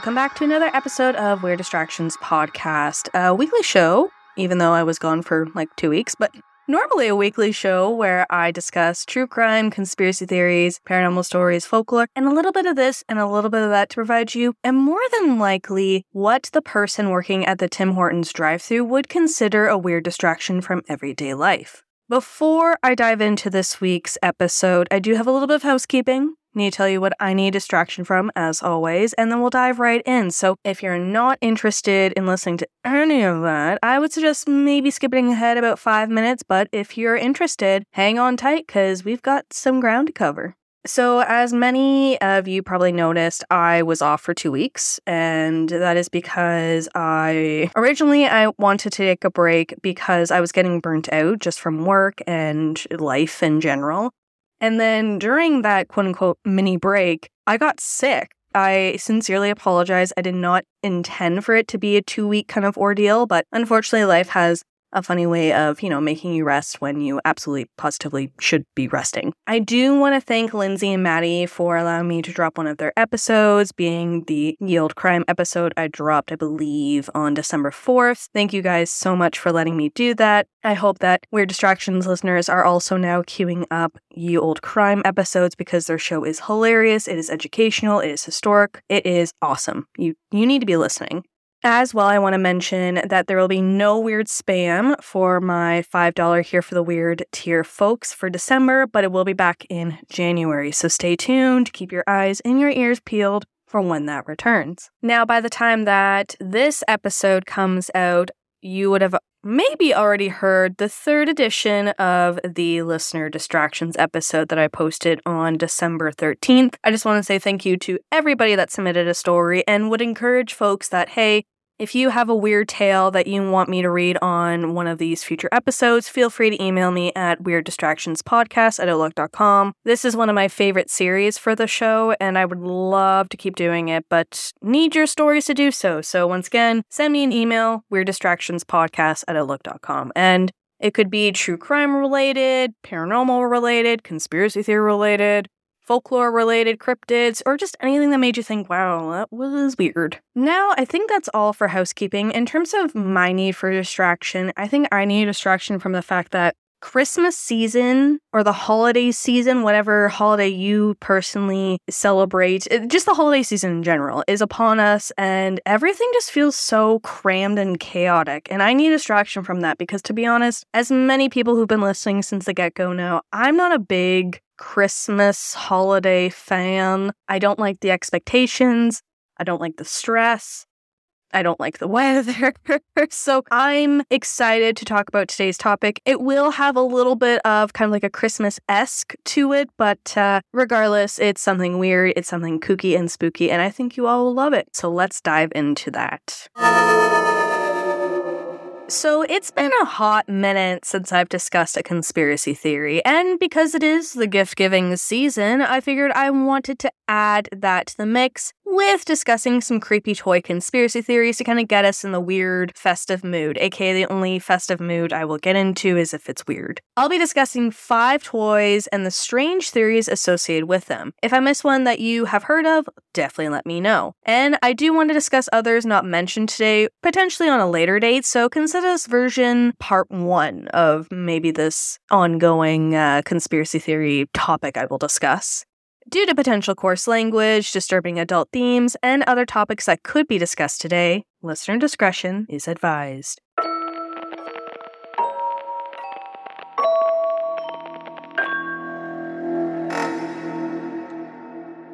Welcome back to another episode of Weird Distractions Podcast, a weekly show, even though I was gone for like two weeks, but normally a weekly show where I discuss true crime, conspiracy theories, paranormal stories, folklore, and a little bit of this and a little bit of that to provide you, and more than likely, what the person working at the Tim Hortons drive through would consider a weird distraction from everyday life. Before I dive into this week's episode, I do have a little bit of housekeeping. Need to tell you what I need distraction from, as always, and then we'll dive right in. So, if you're not interested in listening to any of that, I would suggest maybe skipping ahead about five minutes. But if you're interested, hang on tight because we've got some ground to cover. So, as many of you probably noticed, I was off for two weeks, and that is because I originally I wanted to take a break because I was getting burnt out just from work and life in general. And then during that quote unquote mini break, I got sick. I sincerely apologize. I did not intend for it to be a two week kind of ordeal, but unfortunately, life has a funny way of, you know, making you rest when you absolutely positively should be resting. I do want to thank Lindsay and Maddie for allowing me to drop one of their episodes, being the Ye Old Crime episode I dropped, I believe, on December 4th. Thank you guys so much for letting me do that. I hope that Weird Distractions listeners are also now queuing up Ye Old Crime episodes because their show is hilarious, it is educational, it is historic, it is awesome. You you need to be listening. As well, I want to mention that there will be no weird spam for my $5 Here for the Weird tier folks for December, but it will be back in January. So stay tuned, keep your eyes and your ears peeled for when that returns. Now, by the time that this episode comes out, you would have maybe already heard the third edition of the listener distractions episode that I posted on December 13th. I just want to say thank you to everybody that submitted a story and would encourage folks that, hey, if you have a weird tale that you want me to read on one of these future episodes, feel free to email me at weirddistractionspodcast at outlook.com. This is one of my favorite series for the show, and I would love to keep doing it, but need your stories to do so. So once again, send me an email, weirddistractionspodcast at outlook.com. And it could be true crime related, paranormal related, conspiracy theory related, folklore related cryptids, or just anything that made you think, wow, that was weird. Now, I think that's all for housekeeping. In terms of my need for distraction, I think I need distraction from the fact that Christmas season or the holiday season, whatever holiday you personally celebrate, eh, just the holiday season in general, is upon us, and everything just feels so crammed and chaotic. And I need distraction from that because, to be honest, as many people who've been listening since the get go know, I'm not a big Christmas holiday fan. I don't like the expectations, I don't like the stress. I don't like the weather. so I'm excited to talk about today's topic. It will have a little bit of kind of like a Christmas esque to it, but uh, regardless, it's something weird, it's something kooky and spooky, and I think you all will love it. So let's dive into that. So, it's been a hot minute since I've discussed a conspiracy theory, and because it is the gift giving season, I figured I wanted to add that to the mix with discussing some creepy toy conspiracy theories to kind of get us in the weird festive mood, aka the only festive mood I will get into is if it's weird. I'll be discussing five toys and the strange theories associated with them. If I miss one that you have heard of, definitely let me know. And I do want to discuss others not mentioned today, potentially on a later date, so consider this version part one of maybe this ongoing uh, conspiracy theory topic I will discuss. Due to potential coarse language, disturbing adult themes, and other topics that could be discussed today, listener discretion is advised.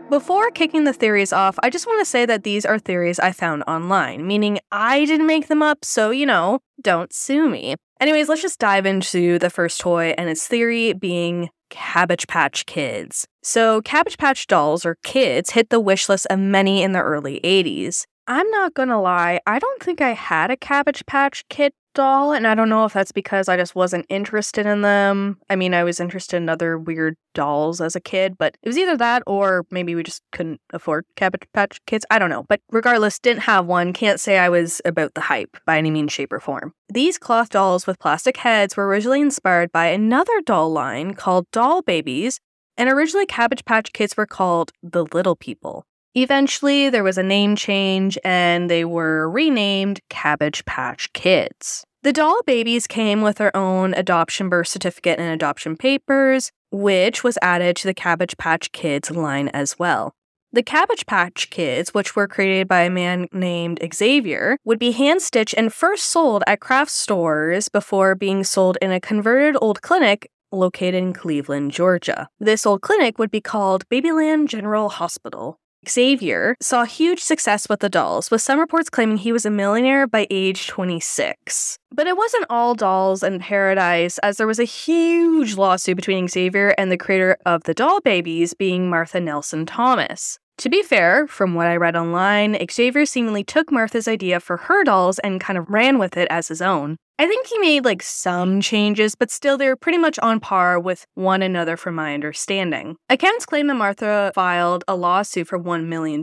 Before kicking the theories off, I just want to say that these are theories I found online, meaning I didn't make them up, so, you know, don't sue me. Anyways, let's just dive into the first toy and its theory being Cabbage Patch Kids. So, Cabbage Patch dolls or kids hit the wish list of many in the early 80s. I'm not gonna lie, I don't think I had a Cabbage Patch Kid doll, and I don't know if that's because I just wasn't interested in them. I mean, I was interested in other weird dolls as a kid, but it was either that or maybe we just couldn't afford Cabbage Patch Kids. I don't know. But regardless, didn't have one. Can't say I was about the hype by any means, shape, or form. These cloth dolls with plastic heads were originally inspired by another doll line called Doll Babies, and originally Cabbage Patch Kids were called the Little People. Eventually, there was a name change and they were renamed Cabbage Patch Kids. The doll babies came with their own adoption birth certificate and adoption papers, which was added to the Cabbage Patch Kids line as well. The Cabbage Patch Kids, which were created by a man named Xavier, would be hand stitched and first sold at craft stores before being sold in a converted old clinic located in Cleveland, Georgia. This old clinic would be called Babyland General Hospital. Xavier saw huge success with the dolls, with some reports claiming he was a millionaire by age 26. But it wasn't all dolls and paradise, as there was a huge lawsuit between Xavier and the creator of the doll babies, being Martha Nelson Thomas. To be fair, from what I read online, Xavier seemingly took Martha's idea for her dolls and kind of ran with it as his own. I think he made like some changes, but still they're pretty much on par with one another from my understanding. Accounts claim that Martha filed a lawsuit for $1 million,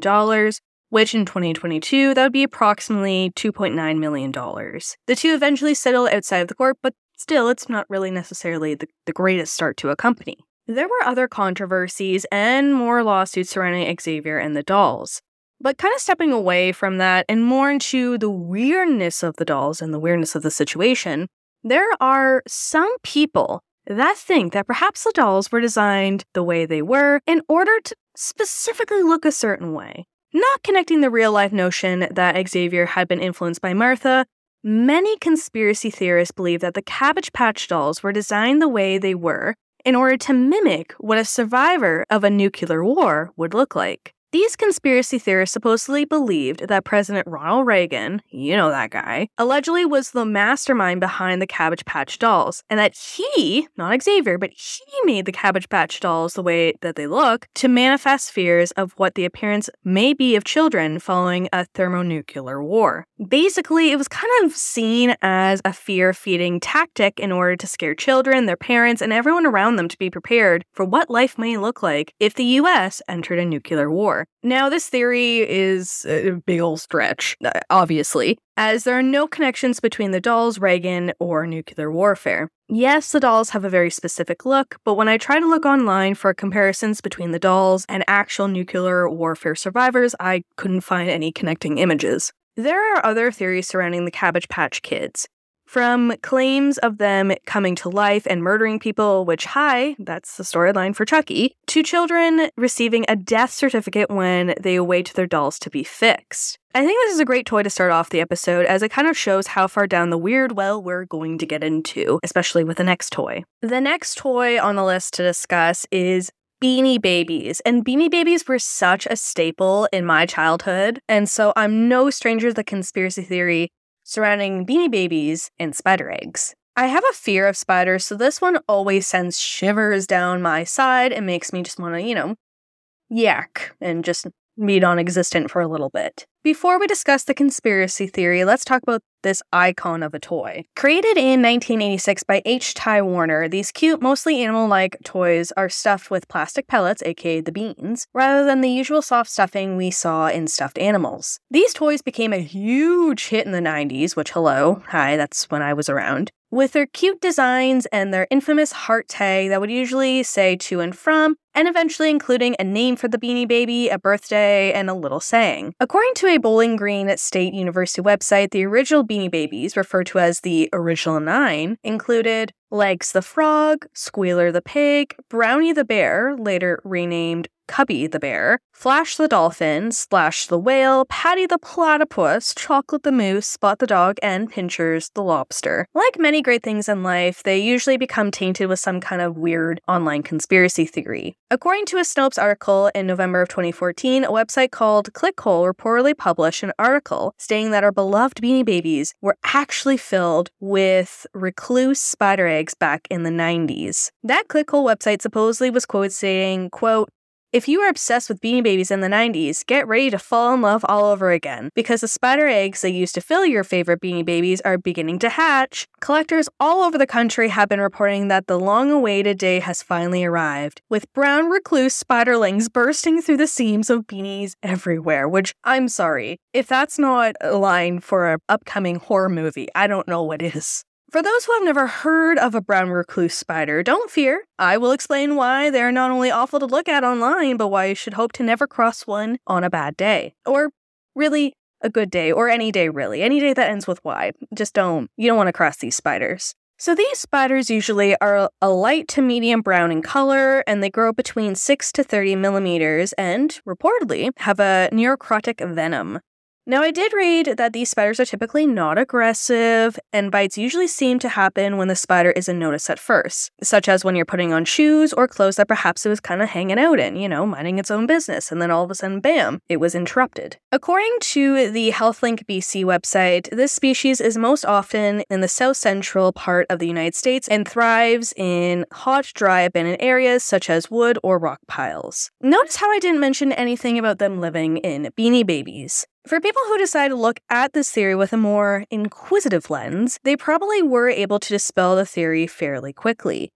which in 2022, that would be approximately $2.9 million. The two eventually settled outside of the court, but still, it's not really necessarily the, the greatest start to a company. There were other controversies and more lawsuits surrounding Xavier and the dolls. But kind of stepping away from that and more into the weirdness of the dolls and the weirdness of the situation, there are some people that think that perhaps the dolls were designed the way they were in order to specifically look a certain way. Not connecting the real life notion that Xavier had been influenced by Martha, many conspiracy theorists believe that the Cabbage Patch dolls were designed the way they were in order to mimic what a survivor of a nuclear war would look like. These conspiracy theorists supposedly believed that President Ronald Reagan, you know that guy, allegedly was the mastermind behind the Cabbage Patch dolls, and that he, not Xavier, but he made the Cabbage Patch dolls the way that they look to manifest fears of what the appearance may be of children following a thermonuclear war. Basically, it was kind of seen as a fear feeding tactic in order to scare children, their parents, and everyone around them to be prepared for what life may look like if the US entered a nuclear war. Now, this theory is a big old stretch, uh, obviously, as there are no connections between the dolls, Reagan, or nuclear warfare. Yes, the dolls have a very specific look, but when I try to look online for comparisons between the dolls and actual nuclear warfare survivors, I couldn't find any connecting images. There are other theories surrounding the Cabbage Patch Kids. From claims of them coming to life and murdering people, which, hi, that's the storyline for Chucky, to children receiving a death certificate when they await their dolls to be fixed. I think this is a great toy to start off the episode as it kind of shows how far down the weird well we're going to get into, especially with the next toy. The next toy on the list to discuss is Beanie Babies. And Beanie Babies were such a staple in my childhood. And so I'm no stranger to the conspiracy theory surrounding beanie babies and spider eggs. I have a fear of spiders, so this one always sends shivers down my side and makes me just want to, you know, yak and just be non existent for a little bit. Before we discuss the conspiracy theory, let's talk about this icon of a toy. Created in 1986 by H. Ty Warner, these cute, mostly animal like toys are stuffed with plastic pellets, aka the beans, rather than the usual soft stuffing we saw in stuffed animals. These toys became a huge hit in the 90s, which, hello, hi, that's when I was around with their cute designs and their infamous heart tag that would usually say to and from, and eventually including a name for the beanie baby, a birthday, and a little saying. According to a Bowling Green State University website, the original beanie babies, referred to as the original nine, included Legs the frog, Squealer the pig, Brownie the bear, later renamed Cubby the bear, Flash the dolphin, Splash the whale, Patty the platypus, Chocolate the moose, Spot the dog, and Pinchers the lobster. Like many great things in life, they usually become tainted with some kind of weird online conspiracy theory. According to a Snopes article in November of 2014, a website called Clickhole reportedly published an article stating that our beloved beanie babies were actually filled with recluse spider eggs back in the 90s. That Clickhole website supposedly was quoted saying, quote, If you were obsessed with Beanie Babies in the 90s, get ready to fall in love all over again because the spider eggs they used to fill your favorite Beanie Babies are beginning to hatch. Collectors all over the country have been reporting that the long awaited day has finally arrived, with brown recluse spiderlings bursting through the seams of beanies everywhere. Which, I'm sorry, if that's not a line for an upcoming horror movie, I don't know what is. For those who have never heard of a brown recluse spider, don't fear. I will explain why they're not only awful to look at online, but why you should hope to never cross one on a bad day. Or really, a good day, or any day really. Any day that ends with Y. Just don't, you don't want to cross these spiders. So these spiders usually are a light to medium brown in color, and they grow between 6 to 30 millimeters and, reportedly, have a necrotic venom. Now, I did read that these spiders are typically not aggressive, and bites usually seem to happen when the spider isn't noticed at first, such as when you're putting on shoes or clothes that perhaps it was kind of hanging out in, you know, minding its own business, and then all of a sudden, bam, it was interrupted. According to the HealthLink BC website, this species is most often in the south central part of the United States and thrives in hot, dry, abandoned areas such as wood or rock piles. Notice how I didn't mention anything about them living in beanie babies. For people who decide to look at this theory with a more inquisitive lens, they probably were able to dispel the theory fairly quickly.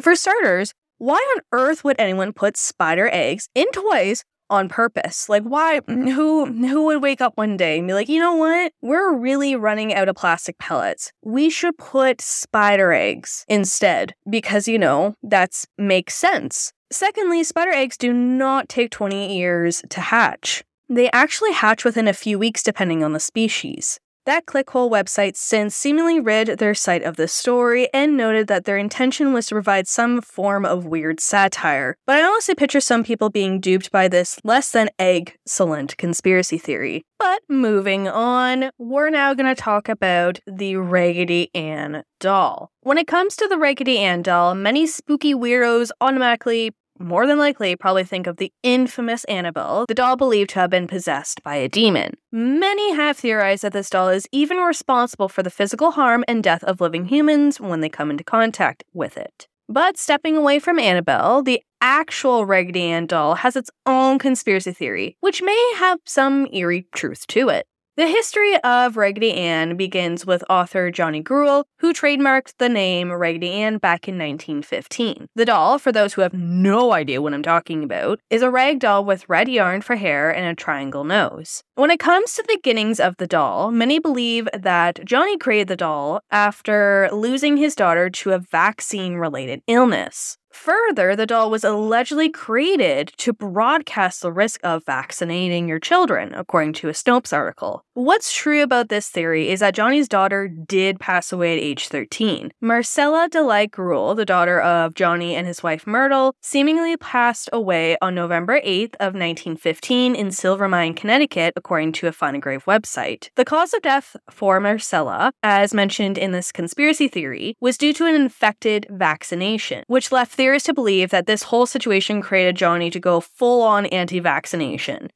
For starters, why on earth would anyone put spider eggs in toys on purpose? Like why mm, who who would wake up one day and be like, "You know what? We're really running out of plastic pellets. We should put spider eggs instead because, you know, that's makes sense." Secondly, spider eggs do not take 20 years to hatch. They actually hatch within a few weeks depending on the species. That clickhole website since seemingly rid their site of this story and noted that their intention was to provide some form of weird satire. But I honestly picture some people being duped by this less than excellent conspiracy theory. But moving on, we're now going to talk about the Raggedy Ann doll. When it comes to the Raggedy Ann doll, many spooky weirdos automatically more than likely probably think of the infamous Annabelle, the doll believed to have been possessed by a demon. Many have theorized that this doll is even responsible for the physical harm and death of living humans when they come into contact with it. But stepping away from Annabelle, the actual Raggedy Ann doll has its own conspiracy theory, which may have some eerie truth to it. The history of Raggedy Ann begins with author Johnny Gruelle, who trademarked the name Raggedy Ann back in 1915. The doll, for those who have no idea what I'm talking about, is a rag doll with red yarn for hair and a triangle nose. When it comes to the beginnings of the doll, many believe that Johnny created the doll after losing his daughter to a vaccine related illness. Further, the doll was allegedly created to broadcast the risk of vaccinating your children, according to a Snopes article. What's true about this theory is that Johnny's daughter did pass away at age 13. Marcella Delight Gruelle, the daughter of Johnny and his wife Myrtle, seemingly passed away on November 8th of 1915 in Silvermine, Connecticut, according to a Find a Grave website. The cause of death for Marcella, as mentioned in this conspiracy theory, was due to an infected vaccination, which left theorists to believe that this whole situation created Johnny to go full on anti vaccination.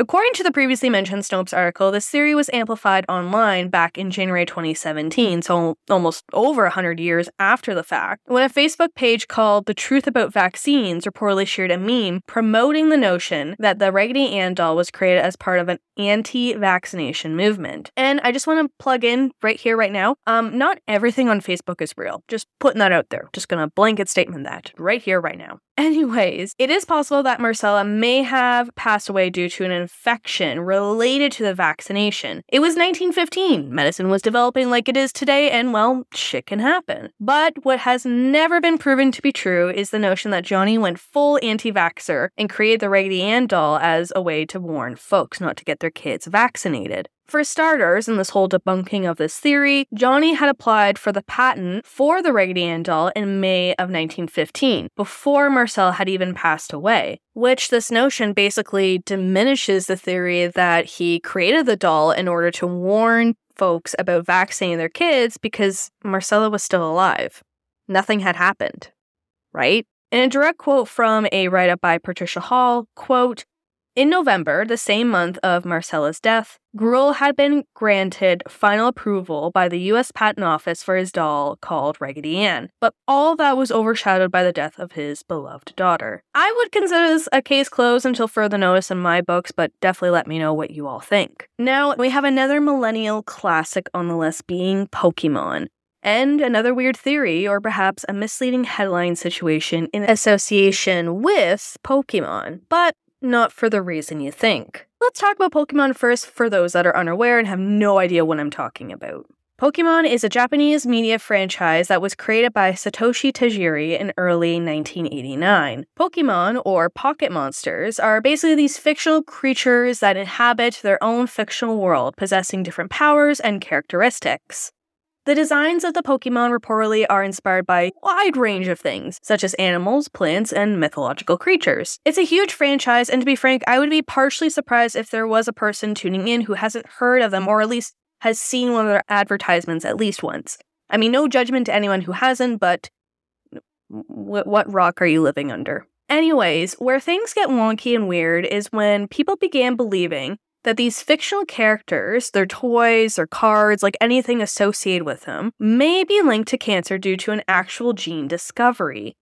According to the previously mentioned Snopes article, this theory was amplified online back in January 2017, so almost over 100 years after the fact, when a Facebook page called The Truth About Vaccines reportedly shared a meme promoting the notion that the Raggedy Ann doll was created as part of an anti vaccination movement. And I just want to plug in right here, right now um, not everything on Facebook is real. Just putting that out there. Just gonna blanket statement that right here, right now. Anyways, it is possible that Marcella may have passed away due to an infection related to the vaccination. It was 1915. Medicine was developing like it is today, and well, shit can happen. But what has never been proven to be true is the notion that Johnny went full anti vaxxer and created the Raggedy Ann doll as a way to warn folks not to get their kids vaccinated. For starters, in this whole debunking of this theory, Johnny had applied for the patent for the Raggedy Ann doll in May of 1915, before Marcel had even passed away, which this notion basically diminishes the theory that he created the doll in order to warn folks about vaccinating their kids because Marcella was still alive. Nothing had happened, right? In a direct quote from a write up by Patricia Hall, quote, In November, the same month of Marcella's death, Gruelle had been granted final approval by the US Patent Office for his doll called Raggedy Ann, but all that was overshadowed by the death of his beloved daughter. I would consider this a case closed until further notice in my books, but definitely let me know what you all think. Now, we have another millennial classic on the list being Pokemon. And another weird theory, or perhaps a misleading headline situation in association with Pokemon. But not for the reason you think. Let's talk about Pokemon first for those that are unaware and have no idea what I'm talking about. Pokemon is a Japanese media franchise that was created by Satoshi Tajiri in early 1989. Pokemon, or pocket monsters, are basically these fictional creatures that inhabit their own fictional world, possessing different powers and characteristics. The designs of the Pokemon reportedly are inspired by a wide range of things, such as animals, plants, and mythological creatures. It's a huge franchise, and to be frank, I would be partially surprised if there was a person tuning in who hasn't heard of them or at least has seen one of their advertisements at least once. I mean, no judgment to anyone who hasn't, but w- what rock are you living under? Anyways, where things get wonky and weird is when people began believing that these fictional characters, their toys, or cards, like anything associated with them, may be linked to cancer due to an actual gene discovery.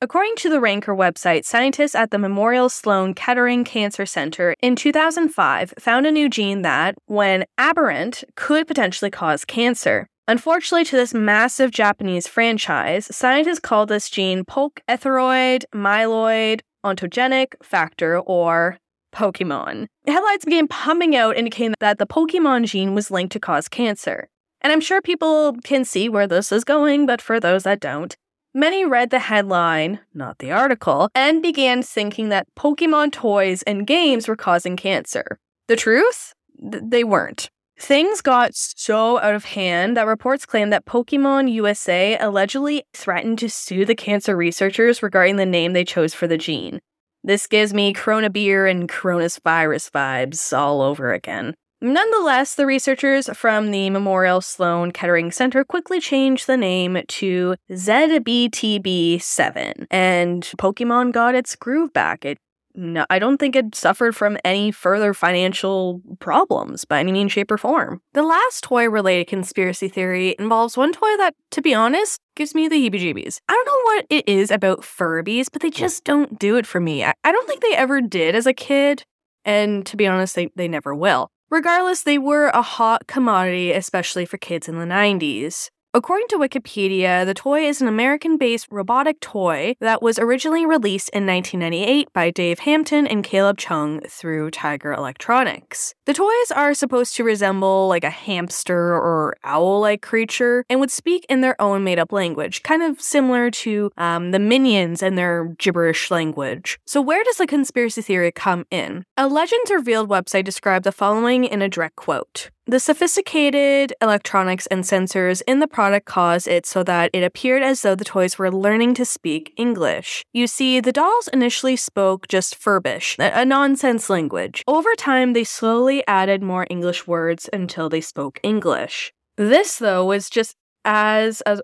According to the Ranker website, scientists at the Memorial Sloan Kettering Cancer Center in 2005 found a new gene that, when aberrant, could potentially cause cancer. Unfortunately, to this massive Japanese franchise, scientists call this gene POK erythroid myeloid ontogenic factor, or Pokemon. Headlines began pumping out indicating that the Pokemon gene was linked to cause cancer. And I'm sure people can see where this is going, but for those that don't, many read the headline, not the article, and began thinking that Pokemon toys and games were causing cancer. The truth? Th- they weren't. Things got so out of hand that reports claim that Pokemon USA allegedly threatened to sue the cancer researchers regarding the name they chose for the gene. This gives me Corona beer and coronavirus vibes all over again. Nonetheless, the researchers from the Memorial Sloan Kettering Center quickly changed the name to ZBTB7, and Pokemon got its groove back. It no, I don't think it suffered from any further financial problems by any means, shape, or form. The last toy related conspiracy theory involves one toy that, to be honest, gives me the heebie jeebies. I don't know what it is about Furbies, but they just don't do it for me. I, I don't think they ever did as a kid, and to be honest, they, they never will. Regardless, they were a hot commodity, especially for kids in the 90s. According to Wikipedia, the toy is an American based robotic toy that was originally released in 1998 by Dave Hampton and Caleb Chung through Tiger Electronics. The toys are supposed to resemble like a hamster or owl like creature and would speak in their own made up language, kind of similar to um, the minions and their gibberish language. So, where does the conspiracy theory come in? A Legends Revealed website described the following in a direct quote. The sophisticated electronics and sensors in the product caused it so that it appeared as though the toys were learning to speak English. You see, the dolls initially spoke just Furbish, a nonsense language. Over time, they slowly added more English words until they spoke English. This, though, was just as, as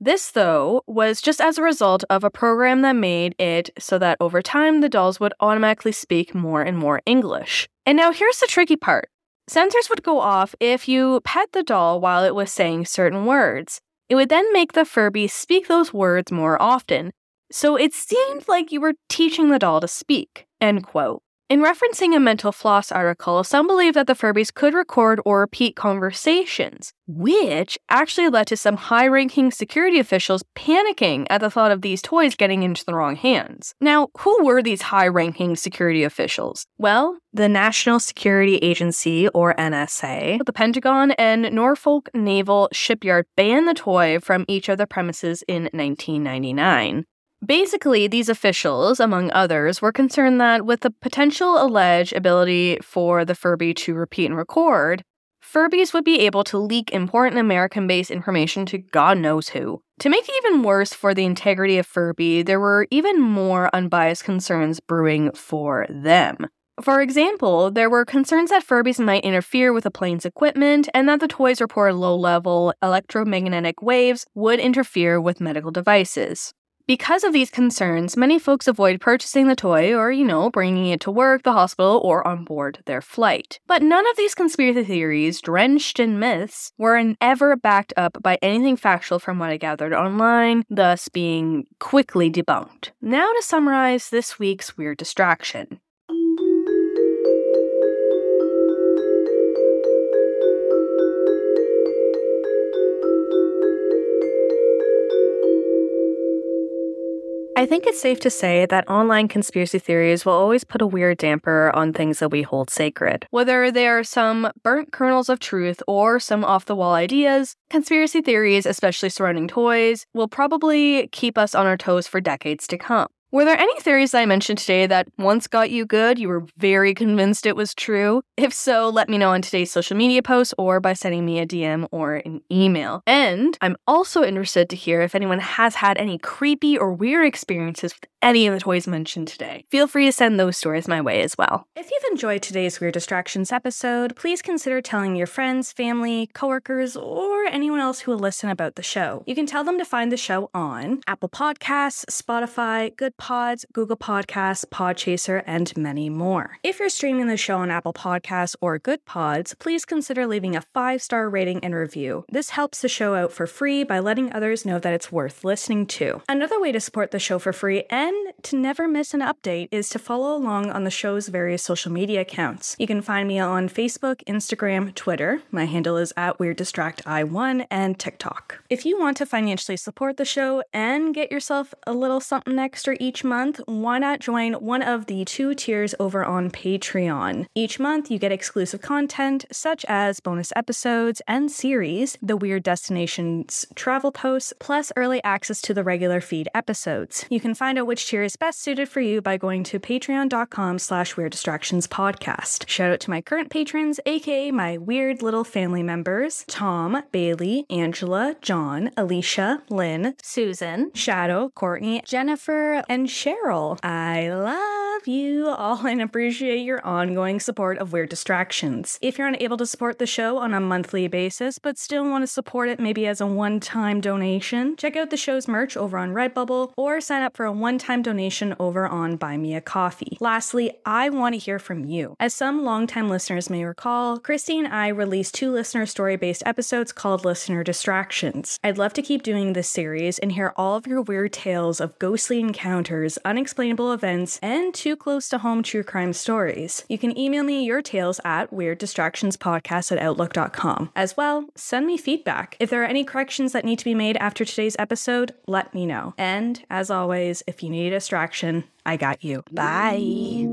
this, though, was just as a result of a program that made it so that over time the dolls would automatically speak more and more English. And now here's the tricky part Sensors would go off if you pet the doll while it was saying certain words. It would then make the Furby speak those words more often. So it seemed like you were teaching the doll to speak. End quote. In referencing a Mental Floss article, some believe that the Furbies could record or repeat conversations, which actually led to some high ranking security officials panicking at the thought of these toys getting into the wrong hands. Now, who were these high ranking security officials? Well, the National Security Agency, or NSA, the Pentagon, and Norfolk Naval Shipyard banned the toy from each of the premises in 1999. Basically, these officials, among others, were concerned that with the potential alleged ability for the Furby to repeat and record, Furbies would be able to leak important American based information to God knows who. To make it even worse for the integrity of Furby, there were even more unbiased concerns brewing for them. For example, there were concerns that Furbies might interfere with a plane's equipment and that the toys reported low level electromagnetic waves would interfere with medical devices. Because of these concerns, many folks avoid purchasing the toy or, you know, bringing it to work, the hospital, or on board their flight. But none of these conspiracy theories, drenched in myths, were ever backed up by anything factual from what I gathered online, thus being quickly debunked. Now to summarize this week's weird distraction. I think it's safe to say that online conspiracy theories will always put a weird damper on things that we hold sacred. Whether they are some burnt kernels of truth or some off the wall ideas, conspiracy theories, especially surrounding toys, will probably keep us on our toes for decades to come. Were there any theories I mentioned today that once got you good, you were very convinced it was true? If so, let me know on today's social media post or by sending me a DM or an email. And I'm also interested to hear if anyone has had any creepy or weird experiences with any of the toys mentioned today. Feel free to send those stories my way as well. If you've enjoyed today's Weird Distractions episode, please consider telling your friends, family, coworkers, or anyone else who will listen about the show. You can tell them to find the show on Apple Podcasts, Spotify, Good Pods, Google Podcasts, Podchaser, and many more. If you're streaming the show on Apple Podcasts or Good Pods, please consider leaving a five star rating and review. This helps the show out for free by letting others know that it's worth listening to. Another way to support the show for free and to never miss an update is to follow along on the show's various social media accounts. You can find me on Facebook, Instagram, Twitter. My handle is at Weird Distract I1 and TikTok. If you want to financially support the show and get yourself a little something extra each each month, why not join one of the two tiers over on Patreon? Each month, you get exclusive content such as bonus episodes and series, the Weird Destinations travel posts, plus early access to the regular feed episodes. You can find out which tier is best suited for you by going to patreon.com slash weird distractions podcast. Shout out to my current patrons, aka my weird little family members, Tom, Bailey, Angela, John, Alicia, Lynn, Susan, Shadow, Courtney, Jennifer, and and Cheryl. I love you all and appreciate your ongoing support of Weird Distractions. If you're unable to support the show on a monthly basis, but still want to support it maybe as a one time donation, check out the show's merch over on Redbubble or sign up for a one time donation over on Buy Me a Coffee. Lastly, I want to hear from you. As some longtime listeners may recall, Christy and I released two listener story based episodes called Listener Distractions. I'd love to keep doing this series and hear all of your weird tales of ghostly encounters encounters, unexplainable events, and too close to home true crime stories. You can email me your tales at weirddistractionspodcast at outlook.com. As well, send me feedback. If there are any corrections that need to be made after today's episode, let me know. And as always, if you need a distraction, I got you. Bye.